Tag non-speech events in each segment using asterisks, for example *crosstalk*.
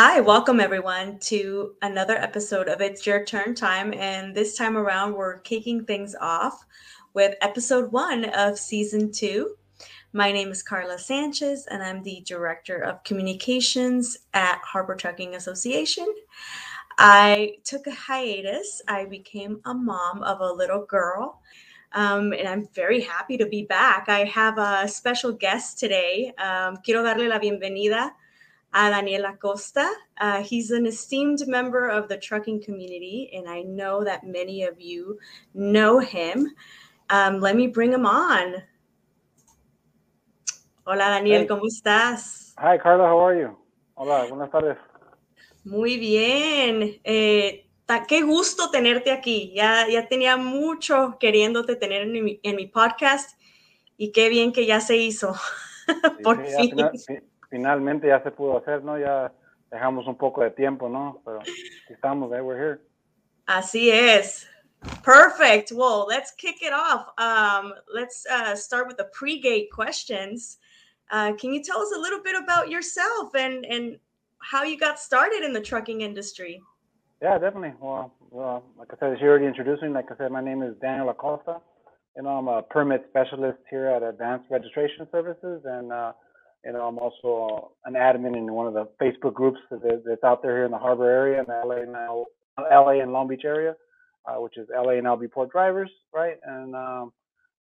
Hi, welcome everyone to another episode of It's Your Turn Time. And this time around, we're kicking things off with episode one of season two. My name is Carla Sanchez, and I'm the Director of Communications at Harbor Trucking Association. I took a hiatus. I became a mom of a little girl, um, and I'm very happy to be back. I have a special guest today. Um, quiero darle la bienvenida a Daniel Acosta. Uh, he's an esteemed member of the trucking community, and I know that many of you know him. Um, let me bring him on. Hola Daniel, Hey. ¿cómo estás? Hi, Carla, how are you? Hola, buenas tardes. Muy bien. Eh, qué gusto tenerte aquí. Ya, ya tenía mucho queriéndote tener en mi, en mi podcast y qué bien que ya se hizo. *laughs* Sí, Por sí, fin. Finalmente ya se pudo hacer, ¿no? Ya dejamos un poco de tiempo, ¿no? Pero estamos, eh, we're here. Así es. Perfect. Well, let's kick it off. Um, let's uh, start with the pre-gate questions. Uh, can you tell us a little bit about yourself and and how you got started in the trucking industry? Yeah, definitely. Well, well, like I said, she already introduced me. Like I said, my name is Daniel Acosta. You know, I'm a permit specialist here at Advanced Registration Services, and uh, know, I'm also an admin in one of the Facebook groups that's out there here in the Harbor area, in the LA and LA and Long Beach area, uh, which is LA and LB Port Drivers, right? And um,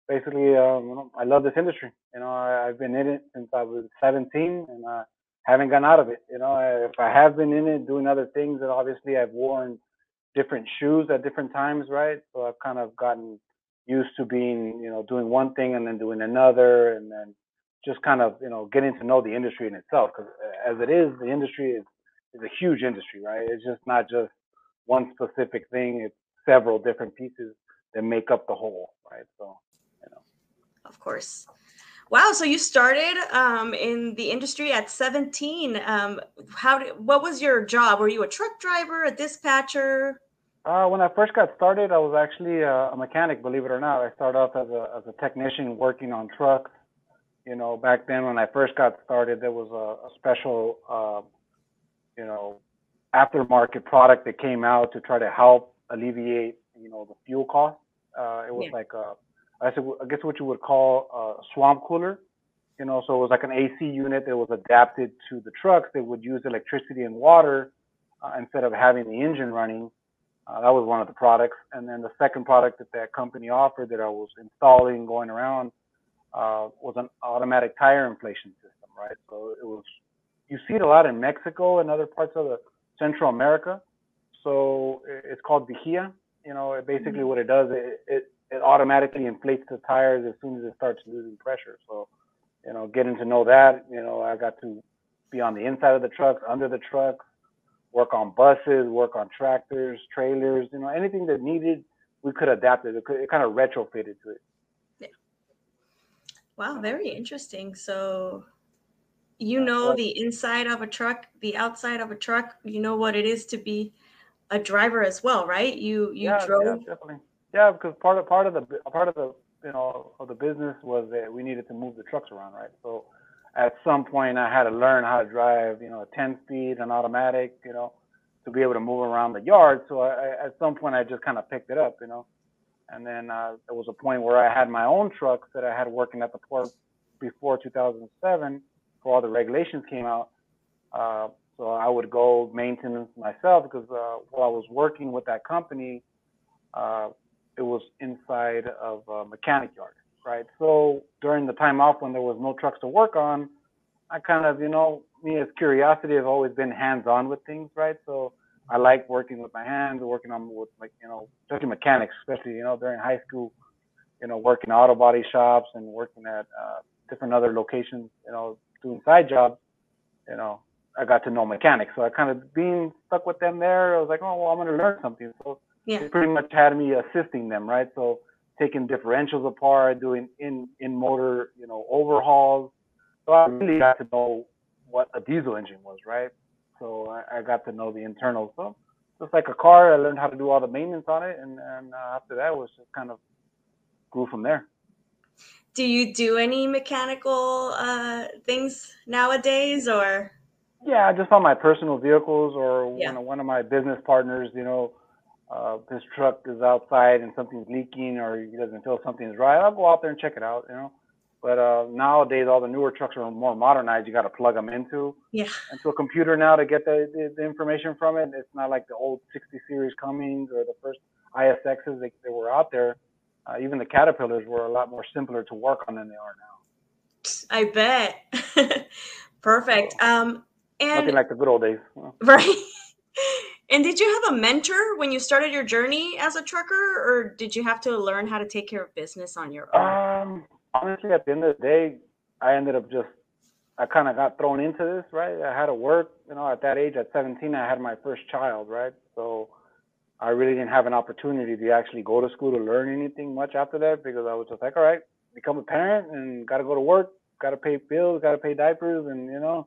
basically, um, I love this industry. You know, I, I've been in it since I was 17, and uh, haven't gone out of it. You know, I, if I have been in it doing other things, then obviously I've worn different shoes at different times, right? So I've kind of gotten used to being, you know, doing one thing and then doing another, and then just kind of, you know, getting to know the industry in itself. Because as it is, the industry is is a huge industry, right? It's just not just one specific thing. It's several different pieces that make up the whole, right? So, you know. Of course. Wow. So you started um, in the industry at 17. Um, how did, what was your job? Were you a truck driver, a dispatcher? Uh, when I first got started, I was actually uh, a mechanic, believe it or not. I started off as a, as a technician working on trucks. You know, back then when I first got started, there was a, a special, uh, you know, aftermarket product that came out to try to help alleviate, you know, the fuel cost. Uh, it was Yeah. like a, I said, I guess what you would call a swamp cooler. You know, so it was like an AC unit that was adapted to the trucks that would use electricity and water uh, instead of having the engine running. Uh, that was one of the products. And then the second product that that company offered that I was installing going around uh, was an automatic tire inflation system, right? So it was, you see it a lot in Mexico and other parts of the Central America. So it's called Vigía. You know, it basically Mhm. what it does, it, it, it automatically inflates the tires as soon as it starts losing pressure. So, you know, getting to know that, you know, I got to be on the inside of the trucks, under the trucks, work on buses, work on tractors, trailers, you know, anything that needed, we could adapt it. It, could, it kind of retrofitted to it. Wow, very interesting. So you know the inside of a truck, the outside of a truck. You know what it is to be a driver as well, right? You you yeah, drove. yeah, definitely. Yeah, because part of part of the part of the you know of the business was that we needed to move the trucks around, right? So at some point I had to learn how to drive, you know, a 10 speed, an automatic, you know, to be able to move around the yard. So I, at some point I just kind of picked it up, you know, and then uh, there was a point where I had my own trucks that I had working at the port before 2007, before all the regulations came out. Uh, so I would go maintenance myself because uh, while I was working with that company, uh, it was inside of a mechanic yard, right? So during the time off when there was no trucks to work on, I kind of, you know, me as curiosity have always been hands-on with things, right? So I like working with my hands, working on with like, you know, especially mechanics, especially, you know, during high school, you know, working auto body shops and working at uh, different other locations, you know, doing side jobs, you know, I got to know mechanics. So I kind of being stuck with them there, I was like, oh, well, I'm going to learn something. So Yeah. they pretty much had me assisting them, right? So taking differentials apart, doing in in motor, you know, overhauls. So I really got to know what a diesel engine was, right? So I, I got to know the internals. So just like a car, I learned how to do all the maintenance on it, and and uh, after that was just kind of grew from there. Do you do any mechanical uh, things nowadays, or Yeah, just on my personal vehicles or Yeah. when one of my business partners, you know, uh, his truck is outside and something's leaking or he doesn't feel something's right. I'll go out there and check it out, you know. But uh, nowadays, all the newer trucks are more modernized. You got to plug them into Yeah. into a computer now to get the, the, the information from it. It's not like the old 60 series Cummins or the first ISXs that, that were out there. Uh, even the Caterpillars were a lot more simpler to work on than they are now. I bet. *laughs* Perfect. Um, Nothing and like the good old days. *laughs* right. And did you have a mentor when you started your journey as a trucker, or did you have to learn how to take care of business on your own? Um, honestly, at the end of the day, I ended up just, I kind of got thrown into this, right? I had to work, you know, at that age, at 17, I had my first child, right? So I really didn't have an opportunity to actually go to school to learn anything much after that because I was just like, all right, become a parent and got to go to work, got to pay bills, got to pay diapers, and, you know,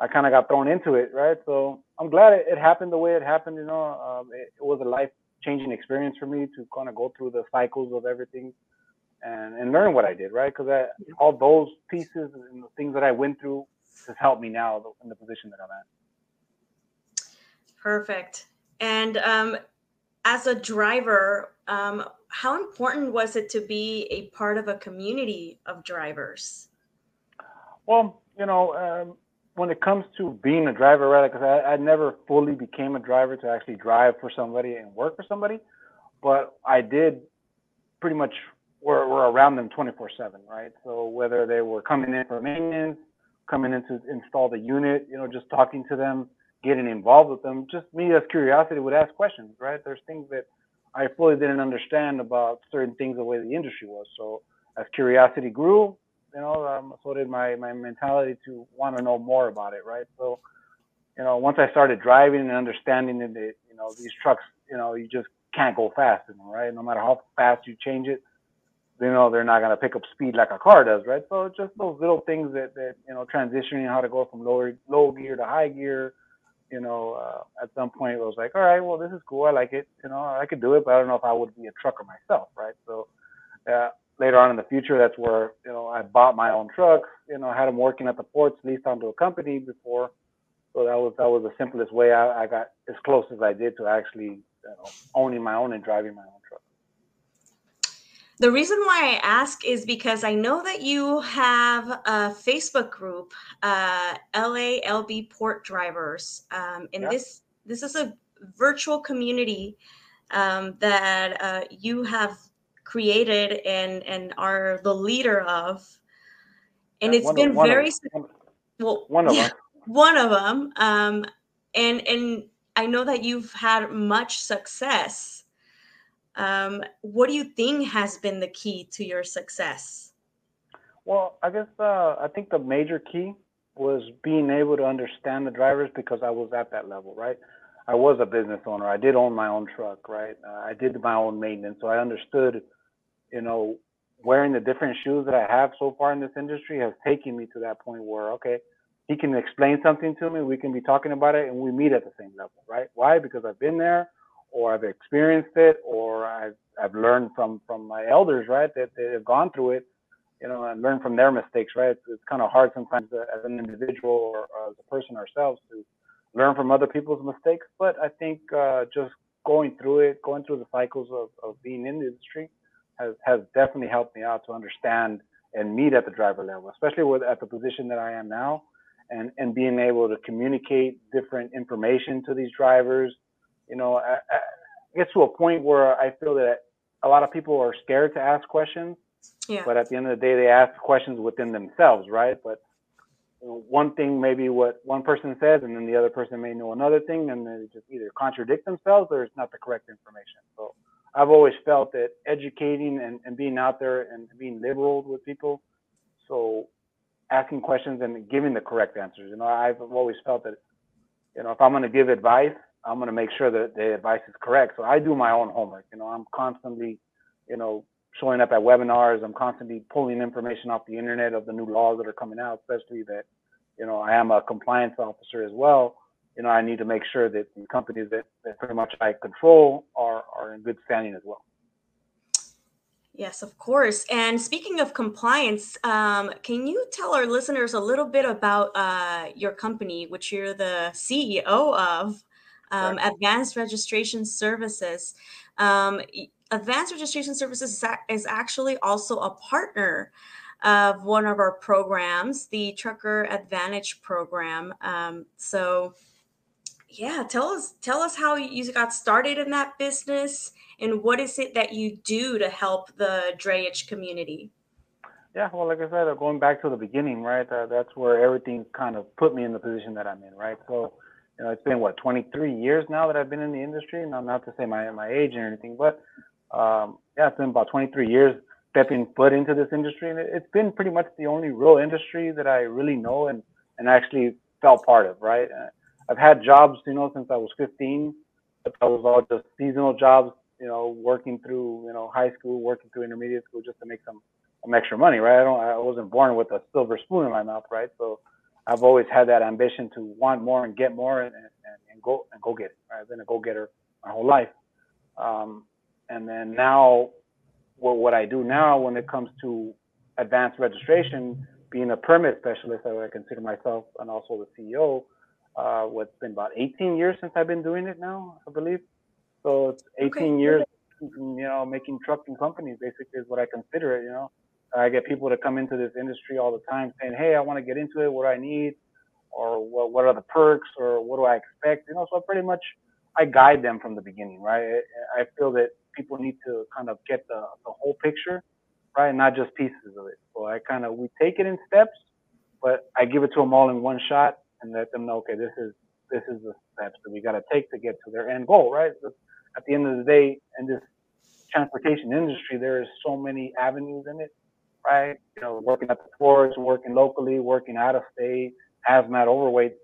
I kind of got thrown into it, right? So I'm glad it, it happened the way it happened, you know. Um, it, it was a life changing experience for me to kind of go through the cycles of everything and, and learn what I did, right? Because all those pieces and the things that I went through has helped me now in the position that I'm at. Perfect. And um, as a driver, um, how important was it to be a part of a community of drivers? Well, you know, um, when it comes to being a driver, right? Because I, I never fully became a driver to actually drive for somebody and work for somebody, but I did pretty much were, were around them 24 7, right? So whether they were coming in for maintenance, coming in to install the unit, you know, just talking to them, getting involved with them, just me as curiosity would ask questions, right? There's things that I fully didn't understand about certain things the way the industry was. So as curiosity grew, you know, um, so did my, my mentality to want to know more about it, right? So, you know, once I started driving and understanding that, you know, these trucks, you know, you just can't go fast right? No matter how fast you change it, you know, they're not going to pick up speed like a car does, right? So just those little things that, that, you know, transitioning how to go from lower, low gear to high gear, you know, uh, at some point it was like, all right, well, this is cool. I like it. You know, I could do it, but I don't know if I would be a trucker myself, right? So, uh, later on in the future, that's where, you know, I bought my own trucks, you know, had them working at the ports, leased onto a company before. So that was, that was the simplest way I, I got as close as I did to actually, you know, owning my own and driving my own. The reason why I ask is because I know that you have a Facebook group, uh, LALB Port Drivers, um, and Yeah. this this is a virtual community um, that uh, you have created and and are the leader of, and Yeah, it's of- been of- very one- well. One of yeah, them. one of them, um, and and I know that you've had much success. Um, what do you think has been the key to your success? Well, I guess uh, I think the major key was being able to understand the drivers because I was at that level, right? I was a business owner. I did own my own truck, right? Uh, I did my own maintenance, so I understood, you know, wearing the different shoes that I have so far in this industry has taken me to that point where, okay, he can explain something to me, we can be talking about it, and we meet at the same level, right? Why? Because I've been there, or I've experienced it, or I've I've learned from from my elders, right? That they have gone through it, you know, and learn from their mistakes, right? It's, it's kind of hard sometimes as an individual or, or as a person ourselves to learn from other people's mistakes. But I think uh, just going through it, going through the cycles of, of being in the industry has, has definitely helped me out to understand and meet at the driver level, especially with at the position that I am now and, and being able to communicate different information to these drivers. You know, I, I get to a point where I feel that a lot of people are scared to ask questions Yeah. but at the end of the day, they ask questions within themselves, right? But you know, one thing maybe what one person says, and then the other person may know another thing, and they just either contradict themselves or it's not the correct information. So I've always felt that educating and, and being out there and being liberal with people, so asking questions and giving the correct answers. You know, I've always felt that, you know, if I'm going to give advice, I'm going to make sure that the advice is correct. So I do my own homework. You know, I'm constantly, you know, showing up at webinars. I'm constantly pulling information off the internet of the new laws that are coming out, especially that, you know, I am a compliance officer as well. You know, I need to make sure that the companies that, that pretty much I control are, are in good standing as well. Yes, of course. And speaking of compliance, um, can you tell our listeners a little bit about uh, your company, which you're the CEO of, um, right. Advanced Registration Services? Um, Advanced Registration Services is actually also a partner of one of our programs, the Trucker Advantage program. Um, so, yeah, tell us tell us how you got started in that business and what is it that you do to help the drayage community? Yeah, well, like I said, going back to the beginning, right? Uh, that's where everything kind of put me in the position that I'm in, right? So, you know, it's been what 23 years now that I've been in the industry. Now, not to say my my age or anything, but um, yeah, it's been about 23 years stepping foot into this industry, and it's been pretty much the only real industry that I really know and and actually felt part of, right? Uh, I've had jobs, you know, since I was 15, but that was all just seasonal jobs you know, working through, you know, high school, working through intermediate school just to make some, some extra money, right? I don't, I wasn't born with a silver spoon in my mouth, right? So I've always had that ambition to want more and get more and, and, and go, and go get it, right? I've been a go-getter my whole life. Um, and then now what, what I do now when it comes to advanced registration, being a permit specialist, I would consider myself and also the CEO, uh, what's been about 18 years since I've been doing it now, I believe. So it's 18 okay. years, you know, making trucking companies basically is what I consider it. You know, I get people to come into this industry all the time saying, "Hey, I want to get into it. What do I need? Or what, what are the perks? Or what do I expect?" You know, so I pretty much I guide them from the beginning, right? I feel that people need to kind of get the, the whole picture, right? Not just pieces of it. So I kind of we take it in steps, but I give it to them all in one shot and let them know, okay, this is this is the steps that we got to take to get to their end goal, right? at the end of the day, in this transportation industry, there is so many avenues in it, right? You know, working at the ports, working locally, working out of state, hazmat, overweight,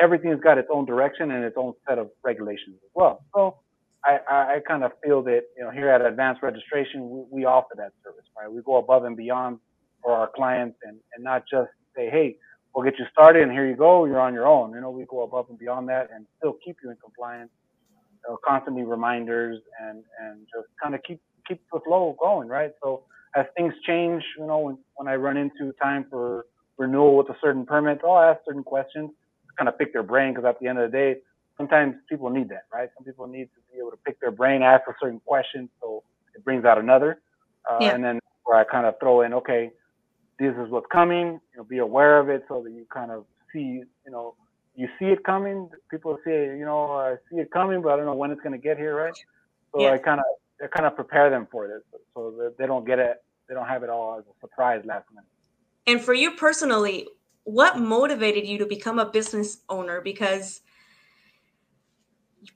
everything's got its own direction and its own set of regulations as well. So I, I, I kind of feel that, you know, here at Advanced Registration, we, we offer that service, right? We go above and beyond for our clients and, and not just say, hey, we'll get you started and here you go, you're on your own. You know, we go above and beyond that and still keep you in compliance You know, constantly reminders and and just kind of keep keep the flow going, right? So as things change, you know, when, when I run into time for renewal with a certain permit, I'll ask certain questions, kind of pick their brain, because at the end of the day, sometimes people need that, right? Some people need to be able to pick their brain, ask a certain question, so it brings out another. Uh, yeah. And then where I kind of throw in, okay, this is what's coming, you know, be aware of it so that you kind of see, you know, you see it coming. People say, you know, I see it coming, but I don't know when it's going to get here, right? So yeah. I kind of I kind of prepare them for this, so that they don't get it, they don't have it all as a surprise last minute. And for you personally, what motivated you to become a business owner? Because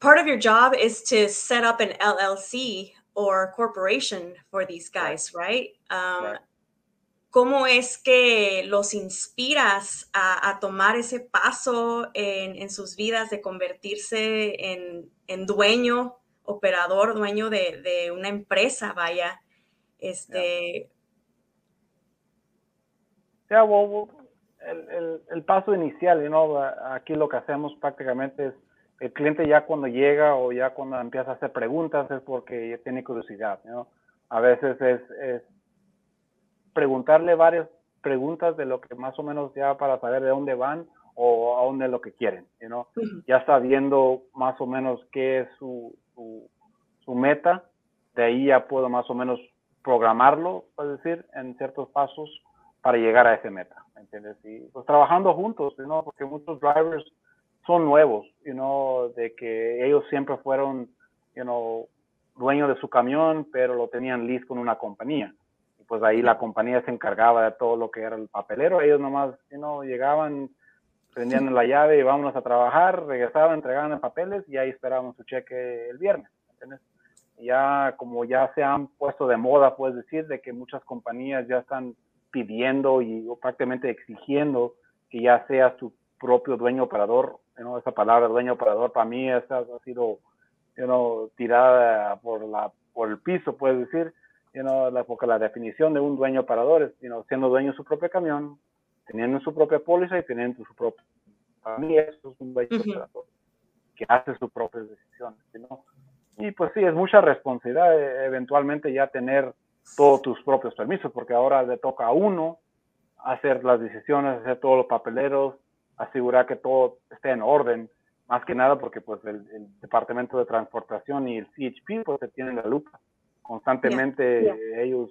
part of your job is to set up an LLC or corporation for these guys, right? right? Um, right. ¿Cómo es que los inspiras a, a tomar ese paso en, en, sus vidas de convertirse en, en dueño, operador, dueño de, de, una empresa, vaya? Este... Ya, well, el, el, el, paso inicial, you aquí lo que hacemos prácticamente es el cliente ya cuando llega o ya cuando empieza a hacer preguntas es porque tiene curiosidad, ¿no? A veces es, es preguntarle varias preguntas de lo que más o menos ya para saber de dónde van o a dónde es lo que quieren, you ya sabiendo más o menos qué es su, su, meta, de ahí ya puedo más o menos programarlo, es decir, en ciertos pasos para llegar a esa meta, entiendes? Y pues trabajando juntos, ¿no? Porque muchos drivers son nuevos, you know, de que ellos siempre fueron, you know, dueños de su camión, pero lo tenían listo con una compañía pues ahí la compañía se encargaba de todo lo que era el papelero. Ellos nomás, you llegaban, prendían la llave y vámonos a trabajar, regresaban, entregaban papeles y ahí esperaban su cheque el viernes. Ya como ya se han puesto de moda, puedes decir, de que muchas compañías ya están pidiendo y prácticamente exigiendo que ya seas tu propio dueño operador. ¿no? Esa palabra dueño operador para mí ha sido you tirada por, la, por el piso, puedes decir you know, la, porque la definición de un dueño operador es you know, siendo dueño de su propio camión, teniendo su propia póliza y teniendo su propia familia, eso es un operador que hace sus propias decisiones. ¿no? Y pues sí, es mucha responsabilidad eh, eventualmente ya tener todos tus propios permisos, porque ahora le toca a uno hacer las decisiones, hacer todos los papeleros, asegurar que todo esté en orden, más que nada porque pues el, Departamento de Transportación y el CHP pues se tienen la lupa. Constantemente ellos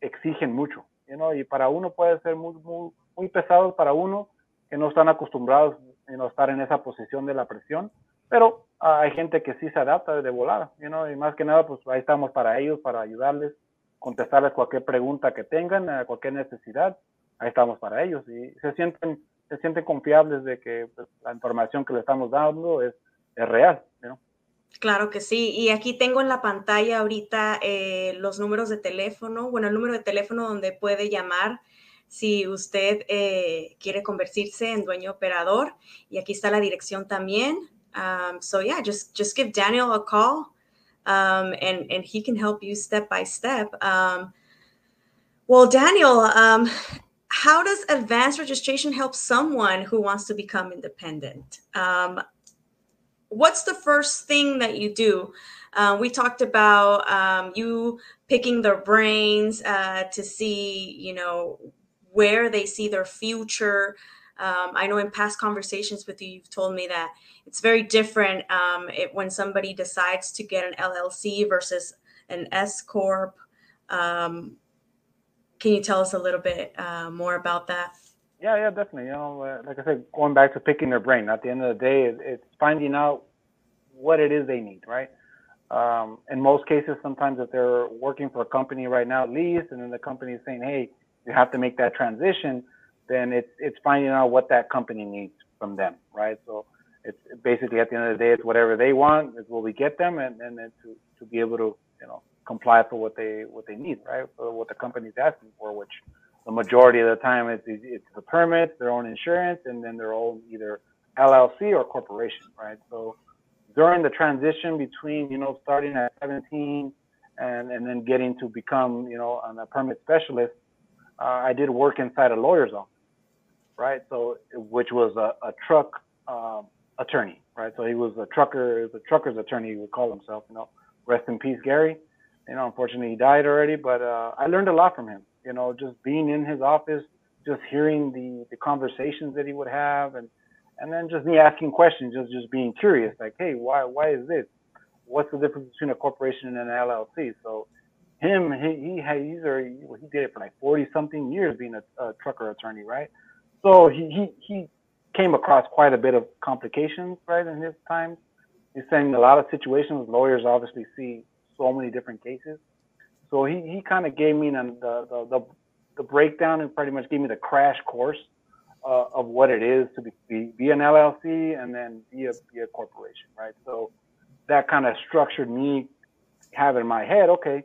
exigen mucho, you y para uno puede ser muy, muy, muy pesado para uno que no están acostumbrados a no estar en esa posición de la presión, pero ah, hay gente que sí se adapta de volada, you y más que nada pues ahí estamos para ellos, para ayudarles, contestarles cualquier pregunta que tengan, eh, cualquier necesidad, ahí estamos para ellos y se sienten se sienten confiables de que pues, la información que le estamos dando es, es real. ¿no? Claro que sí. Y aquí tengo en la pantalla ahorita eh, los números de teléfono, bueno, el número de teléfono donde puede llamar si usted eh, quiere convertirse en dueño operador. Y aquí está la dirección también. Um, so yeah, just just give Daniel a call, um, and and he can help you step by step. Um, well, Daniel, um, how does advanced registration help someone who wants to become independent? Um, what's the first thing that you do? Uh, we talked about um, you picking their brains uh, to see, you know, where they see their future. Um, I know in past conversations with you, you've told me that it's very different um, it, when somebody decides to get an LLC versus an S corp. Um, can you tell us a little bit uh, more about that? Yeah, yeah, definitely. You know, uh, like I said, going back to picking their brain. At the end of the day, it, it's finding out what it is they need, right? Um, in most cases, sometimes if they're working for a company right now, at least, and then the company is saying, "Hey, you have to make that transition," then it's it's finding out what that company needs from them, right? So it's basically at the end of the day, it's whatever they want is what we get them, and and then to to be able to you know comply for what they what they need, right? For what the company's asking for, which the majority of the time it's it's the permit, their own insurance, and then their own either LLC or corporation, right? So during the transition between you know starting at 17 and and then getting to become you know a permit specialist, uh, I did work inside a lawyer's office, right? So which was a, a truck um, attorney, right? So he was a trucker, the trucker's attorney, he would call himself, you know. Rest in peace, Gary you know, unfortunately he died already, but uh, I learned a lot from him. You know, just being in his office, just hearing the the conversations that he would have, and and then just me asking questions, just just being curious, like, hey, why why is this? What's the difference between a corporation and an LLC? So him, he he had, he's already, he did it for like 40 something years being a, a trucker attorney, right? So he he he came across quite a bit of complications, right, in his time. He's saying a lot of situations lawyers obviously see so many different cases. So he, he kind of gave me the, the, the, the, breakdown and pretty much gave me the crash course uh, of what it is to be, be, be, an LLC and then be a, be a corporation, right? So that kind of structured me having in my head, okay,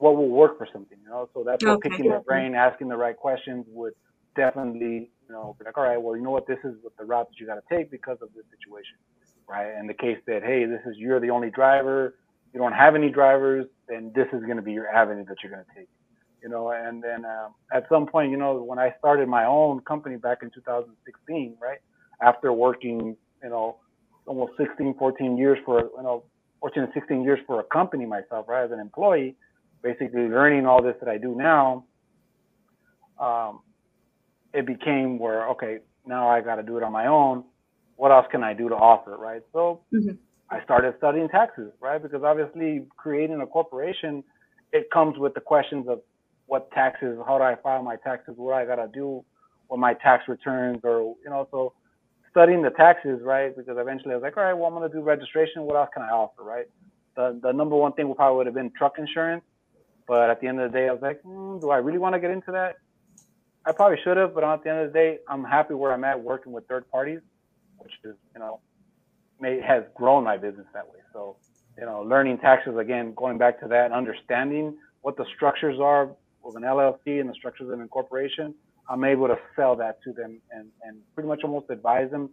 what will work for something, you know? So that's what okay. picking my brain, asking the right questions would definitely, you know, be like, all right, well, you know what, this is what the route that you got to take because of this situation, right? And the case that, hey, this is, you're the only driver, you don't have any drivers, then this is going to be your avenue that you're going to take. You know, and then um, at some point, you know, when I started my own company back in 2016, right, after working, you know, almost 16, 14 years for, you know, 14 to 16 years for a company myself, right, as an employee, basically learning all this that I do now, um, it became where, okay, now I got to do it on my own. What else can I do to offer, right? So mm-hmm. I started studying taxes, right? Because obviously creating a corporation, it comes with the questions of what taxes, how do I file my taxes, what I gotta do with my tax returns, or you know, so studying the taxes, right? Because eventually I was like, all right, well I'm gonna do registration. What else can I offer, right? The the number one thing would probably would have been truck insurance, but at the end of the day, I was like, mm, do I really want to get into that? I probably should have, but at the end of the day, I'm happy where I'm at working with third parties, which is you know may, has grown my business that way. So, you know, learning taxes again, going back to that, understanding what the structures are of an LLC and the structures of an incorporation, I'm able to sell that to them and, and pretty much almost advise them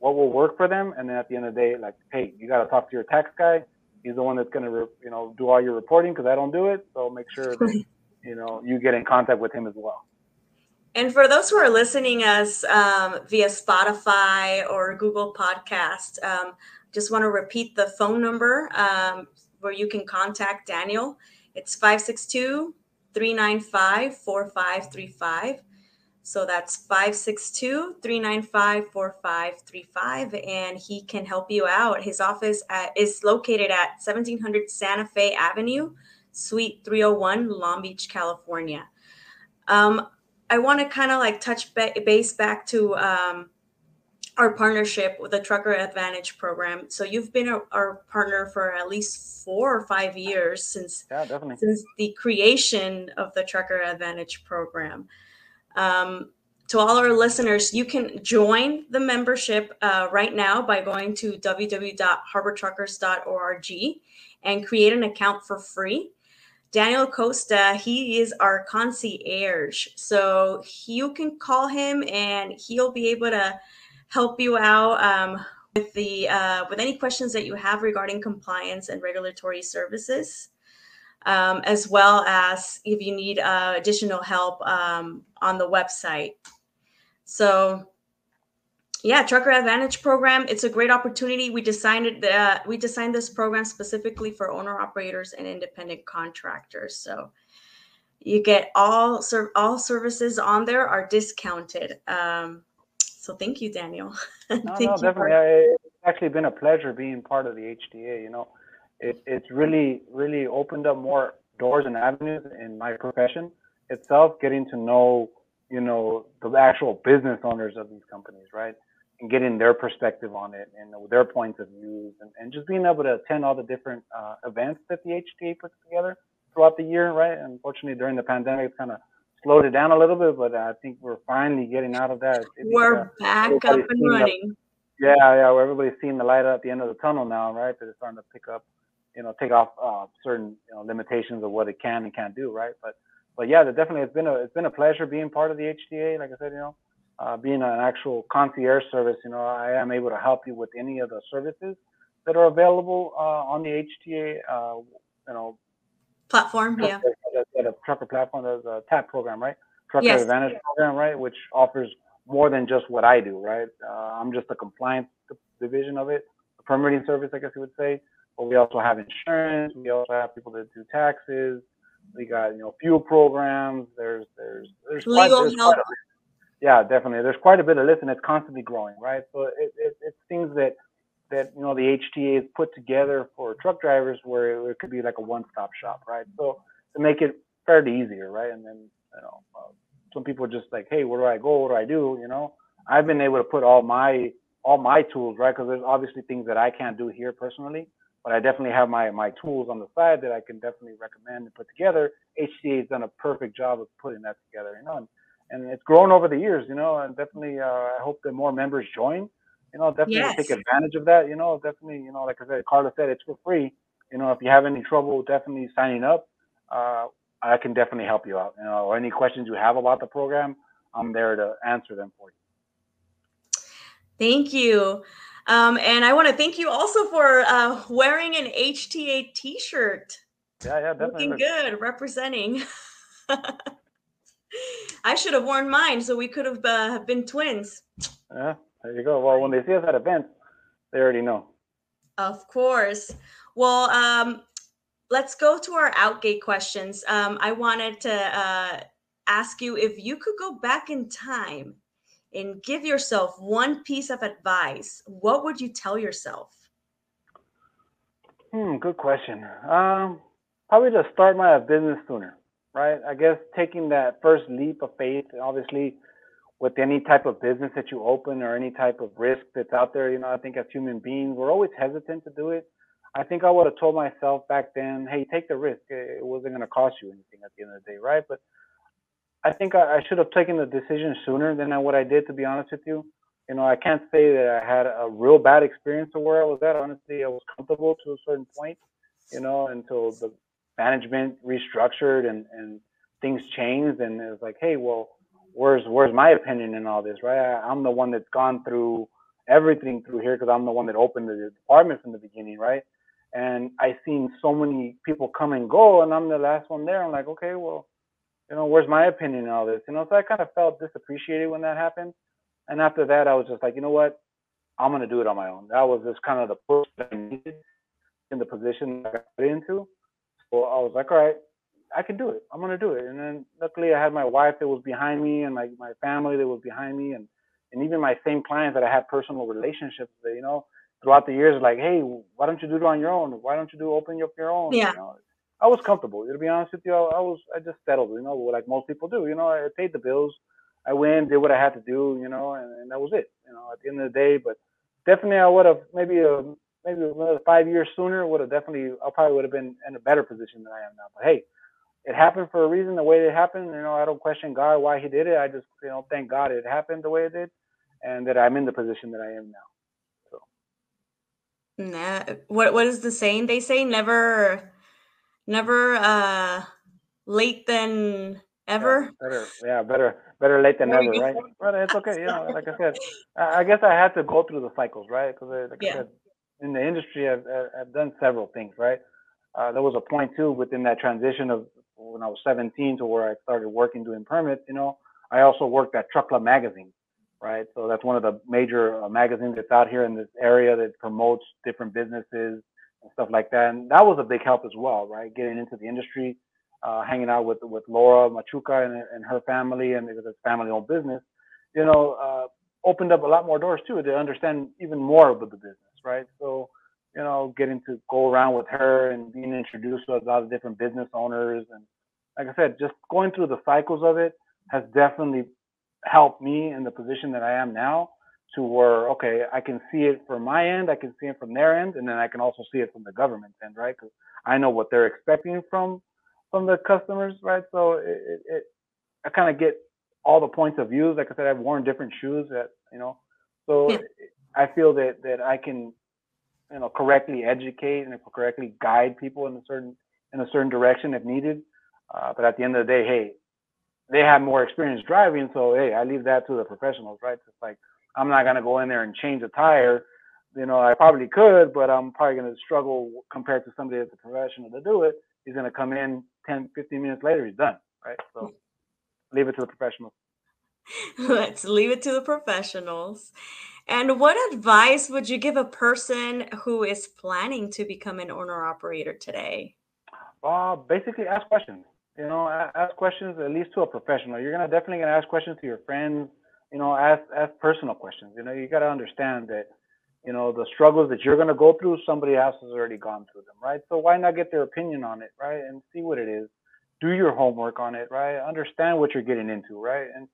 what will work for them. And then at the end of the day, like, hey, you got to talk to your tax guy. He's the one that's going to, you know, do all your reporting because I don't do it. So make sure that, *laughs* you know, you get in contact with him as well. And for those who are listening us um, via Spotify or Google Podcast, um, just want to repeat the phone number um, where you can contact Daniel. It's 562 395 4535. So that's 562 395 4535. And he can help you out. His office at, is located at 1700 Santa Fe Avenue, Suite 301, Long Beach, California. Um, I want to kind of like touch base back to um, our partnership with the Trucker Advantage program. So you've been a, our partner for at least four or five years since yeah, since the creation of the Trucker Advantage program. Um, to all our listeners, you can join the membership uh, right now by going to www.harbortruckers.org and create an account for free. Daniel Costa, he is our concierge. So you can call him and he'll be able to help you out um, with the uh, with any questions that you have regarding compliance and regulatory services, um, as well as if you need uh, additional help um, on the website. So, yeah, Trucker Advantage program. It's a great opportunity. We designed uh, we designed this program specifically for owner operators and independent contractors. So. You get all all services on there are discounted. Um, so thank you, Daniel. *laughs* no, no, definitely. For- it's actually been a pleasure being part of the HTA. You know, it, it's really, really opened up more doors and avenues in my profession itself, getting to know, you know, the actual business owners of these companies, right? And getting their perspective on it and their points of views and, and just being able to attend all the different uh, events that the HTA puts together throughout the year, right? Unfortunately, during the pandemic, it's kind of slowed it down a little bit, but I think we're finally getting out of that. We're uh, back up and running. The, yeah, yeah, everybody's seeing the light at the end of the tunnel now, right? That it's starting to pick up, you know, take off uh, certain you know, limitations of what it can and can't do, right? But but yeah, definitely it's been a it's been a pleasure being part of the HTA. Like I said, you know, uh, being an actual concierge service, you know, I am able to help you with any of the services that are available uh, on the HTA. Uh, you know, platform. Yeah. At a trucker platform, there's a TAP program, right? Trucker yes. Advantage program, right? Which offers more than just what I do, right? Uh, I'm just a compliance division of it, a permitting service, I guess you would say. But we also have insurance. We also have people that do taxes. We got you know fuel programs. There's there's there's legal quite, there's help. yeah, definitely. There's quite a bit of this, and it's constantly growing, right? So it, it, it's things that that you know the HTA is put together for truck drivers where it could be like a one-stop shop, right? So to make it fairly easier, right? And then you know uh, some people are just like, hey, where do I go? What do I do? You know, I've been able to put all my all my tools, right? Because there's obviously things that I can't do here personally, but I definitely have my my tools on the side that I can definitely recommend and put together. HTA has done a perfect job of putting that together, you know, and, and it's grown over the years, you know, and definitely uh, I hope that more members join you know, definitely yes. take advantage of that. You know, definitely, you know, like I said, Carla said, it's for free. You know, if you have any trouble, definitely signing up. Uh, I can definitely help you out. You know, or any questions you have about the program, I'm there to answer them for you. Thank you. Um, and I want to thank you also for uh, wearing an HTA T-shirt. Yeah, yeah, definitely. Looking good, representing. *laughs* I should have worn mine so we could have uh, been twins. Yeah, there you go. Well, when they see us at events, they already know. Of course. Well, um, let's go to our outgate questions. Um, I wanted to uh, ask you if you could go back in time and give yourself one piece of advice, what would you tell yourself? Hmm, good question. Um, probably to start my business sooner, right? I guess taking that first leap of faith, obviously with any type of business that you open or any type of risk that's out there, you know, I think as human beings, we're always hesitant to do it. I think I would have told myself back then, hey, take the risk. It wasn't going to cost you anything at the end of the day, right? But I think I, I should have taken the decision sooner than what I did, to be honest with you. You know, I can't say that I had a real bad experience of where I was at. Honestly, I was comfortable to a certain point, you know, until the management restructured and, and things changed. And it was like, hey, well, where's where's my opinion in all this, right? I, am the one that's gone through everything through here because I'm the one that opened the department from the beginning, right? And I seen so many people come and go, and I'm the last one there. I'm like, okay, well, you know, where's my opinion in all this? You know, so I kind of felt disappreciated when that happened. And after that, I was just like, you know what? I'm gonna do it on my own. That was just kind of the push that I needed in the position that I got into. So I was like, all right, I can do it. I'm gonna do it. And then luckily I had my wife that was behind me and my my family that was behind me and and even my same clients that I had personal relationships with, you know, throughout the years, like, hey, why don't you do it on your own? Why don't you do open up your own? Yeah. You know, I was comfortable. To be honest with you, I, I was I just settled. You know, like most people do. You know, I paid the bills. I went, did what I had to do. You know, and, and that was it. You know, at the end of the day, but definitely I would have maybe a maybe another five years sooner would have definitely I probably would have been in a better position than I am now. But hey, it happened for a reason. The way it happened, you know, I don't question God why He did it. I just you know thank God it happened the way it did, and that I'm in the position that I am now. So. Nah, what what is the saying? They say never, never uh, late than ever. Yeah, better, yeah, better, better late than never, right? But it's okay. You know, *laughs* like I said, I guess I had to go through the cycles, right? Because like yeah. I said, in the industry, I've, I've done several things, right? Uh, there was a point too within that transition of when I was 17 to where I started working doing permits. You know, I also worked at Truck Club Magazine, right? So that's one of the major uh, magazines that's out here in this area that promotes different businesses and stuff like that. And that was a big help as well, right? Getting into the industry, uh, hanging out with with Laura Machuca and, and her family, and because it's family-owned business, you know, uh, opened up a lot more doors too to understand even more about the business right? So, you know, getting to go around with her and being introduced to a lot of different business owners. And like I said, just going through the cycles of it has definitely helped me in the position that I am now to where, okay, I can see it from my end, I can see it from their end, and then I can also see it from the government end, right? Because I know what they're expecting from from the customers, right? So it, it, I kind of get all the points of views. Like I said, I've worn different shoes that, you know, so yeah. I feel that that I can, you know, correctly educate and correctly guide people in a certain in a certain direction if needed. Uh, but at the end of the day, hey, they have more experience driving, so hey, I leave that to the professionals, right? It's like I'm not gonna go in there and change a tire. You know, I probably could, but I'm probably gonna struggle compared to somebody that's a professional to do it. He's gonna come in 10, 15 minutes later, he's done, right? So leave it to the professionals. *laughs* Let's leave it to the professionals. And what advice would you give a person who is planning to become an owner operator today? Uh, basically, ask questions. You know, ask questions at least to a professional. You're gonna definitely gonna ask questions to your friends. You know, ask ask personal questions. You know, you gotta understand that you know the struggles that you're gonna go through. Somebody else has already gone through them, right? So why not get their opinion on it, right? And see what it is. Do your homework on it, right? Understand what you're getting into, right? And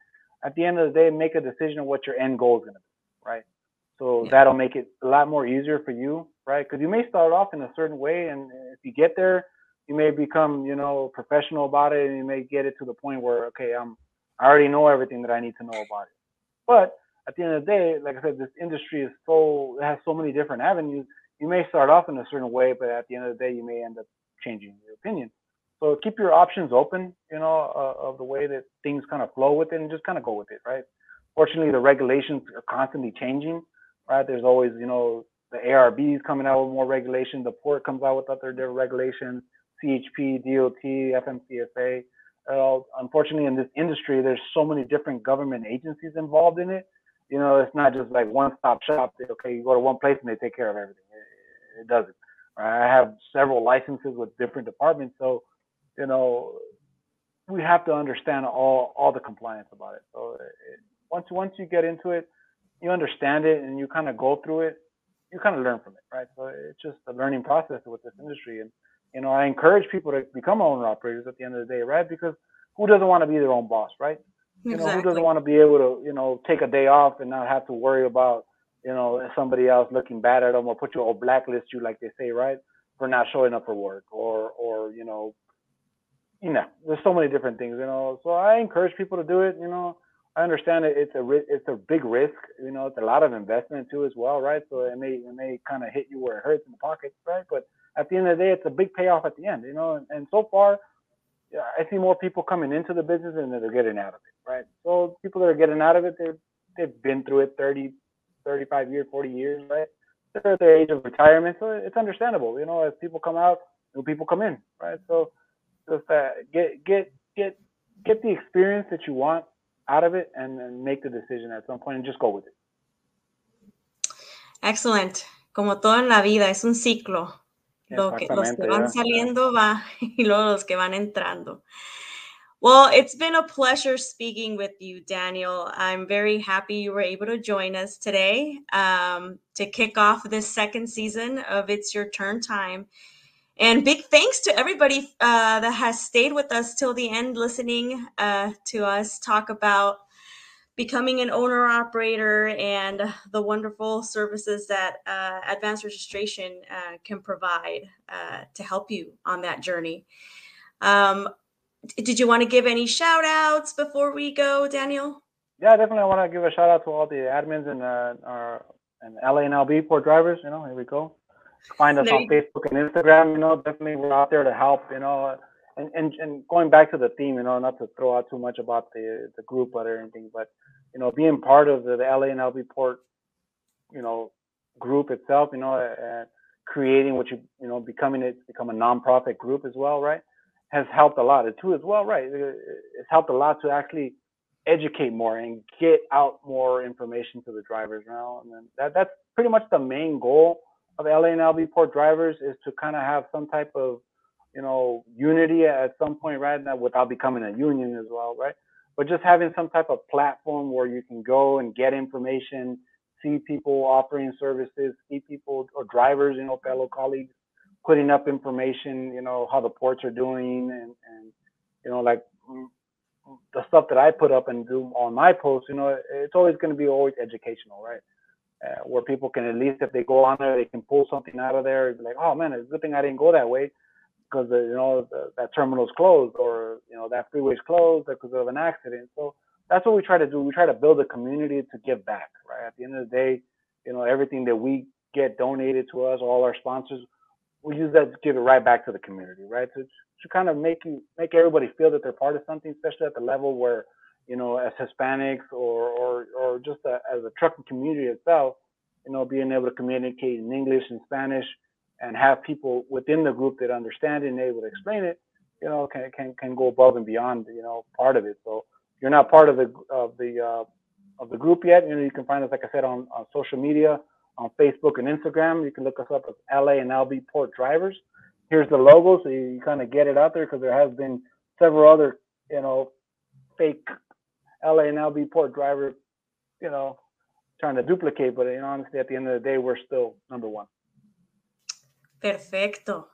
at the end of the day, make a decision of what your end goal is going to be, right? So yeah. that'll make it a lot more easier for you, right? Because you may start off in a certain way, and if you get there, you may become, you know, professional about it, and you may get it to the point where, okay, I'm, I already know everything that I need to know about it. But at the end of the day, like I said, this industry is so it has so many different avenues. You may start off in a certain way, but at the end of the day, you may end up changing your opinion. So keep your options open, you know, uh, of the way that things kind of flow with it, and just kind of go with it, right? Fortunately, the regulations are constantly changing, right? There's always, you know, the ARB is coming out with more regulation. The port comes out with other different regulations. CHP, DOT, FMCSA. Unfortunately, in this industry, there's so many different government agencies involved in it. You know, it's not just like one-stop shop. Okay, you go to one place and they take care of everything. It, it doesn't. Right? I have several licenses with different departments, so you know, we have to understand all all the compliance about it. So it, once once you get into it, you understand it and you kind of go through it, you kind of learn from it, right? So it's just a learning process with this industry. And you know, I encourage people to become owner operators at the end of the day, right? Because who doesn't want to be their own boss, right? You exactly. know, who doesn't want to be able to, you know, take a day off and not have to worry about, you know, somebody else looking bad at them or put you or blacklist you, like they say, right, for not showing up for work or, or you know, you know, there's so many different things, you know. So I encourage people to do it. You know, I understand it, it's a it's a big risk. You know, it's a lot of investment too as well, right? So it may it may kind of hit you where it hurts in the pocket, right? But at the end of the day, it's a big payoff at the end, you know. And, and so far, I see more people coming into the business than they're getting out of it, right? So people that are getting out of it, they've they've been through it 30, 35 years, 40 years, right? They're at their age of retirement, so it's understandable, you know. As people come out, new people come in, right? So just that get get get get the experience that you want out of it and then make the decision at some point and just go with it. Excellent. Como todo en la vida, es un ciclo. Lo que, los que van saliendo va *laughs* y luego los que van entrando. Well, it's been a pleasure speaking with you, Daniel. I'm very happy you were able to join us today um, to kick off this second season of It's Your Turn Time. And big thanks to everybody uh, that has stayed with us till the end, listening uh, to us talk about becoming an owner operator and the wonderful services that uh, advanced registration uh, can provide uh, to help you on that journey. Um, did you want to give any shout outs before we go, Daniel? Yeah, definitely. I want to give a shout out to all the admins and uh, our and LA and LB port drivers. You know, here we go. Find us there on you... Facebook and Instagram. You know, definitely we're out there to help. You know, and, and and going back to the theme. You know, not to throw out too much about the the group or anything, but you know, being part of the, the LB port, you know, group itself. You know, uh, creating what you you know becoming it become a nonprofit group as well, right? has helped a lot. The two as well, right? It's helped a lot to actually educate more and get out more information to the drivers now. And then that, that's pretty much the main goal of LA and LB port drivers is to kind of have some type of, you know, unity at some point, right? Now without becoming a union as well, right? But just having some type of platform where you can go and get information, see people offering services, see people or drivers, you know, fellow colleagues putting up information, you know, how the ports are doing and, and you know, like mm, the stuff that I put up and do on my posts, you know, it's always going to be always educational, right? Uh, where people can at least, if they go on there, they can pull something out of there. Be like, oh man, it's a good thing I didn't go that way because uh, you know that terminal's closed or you know that freeway's closed because of an accident. So that's what we try to do. We try to build a community to give back, right? At the end of the day, you know, everything that we get donated to us, all our sponsors, we use that to give it right back to the community, right? To, to kind of make you make everybody feel that they're part of something, especially at the level where, you know, as Hispanics or or or just a, as a trucking community itself, you know, being able to communicate in English and Spanish and have people within the group that understand it and able to explain it, you know, can can can go above and beyond, you know, part of it. So you're not part of the of the uh, of the group yet, you know, you can find us, like I said, on, on social media on Facebook and Instagram. You can look us up as LA and LB Port Drivers. Here's the logo, so you, you kind of get it out there because there has been several other, you know, fake LA and LB Port Driver, you know, trying to duplicate. But you know, honestly, at the end of the day, we're still number one. Perfecto.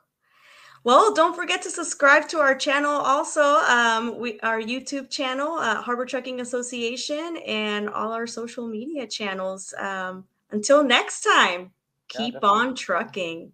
Well, don't forget to subscribe to our channel. Also, um, we our YouTube channel, uh, Harbor Trucking Association, and all our social media channels. Um, until next time, keep yeah, on trucking.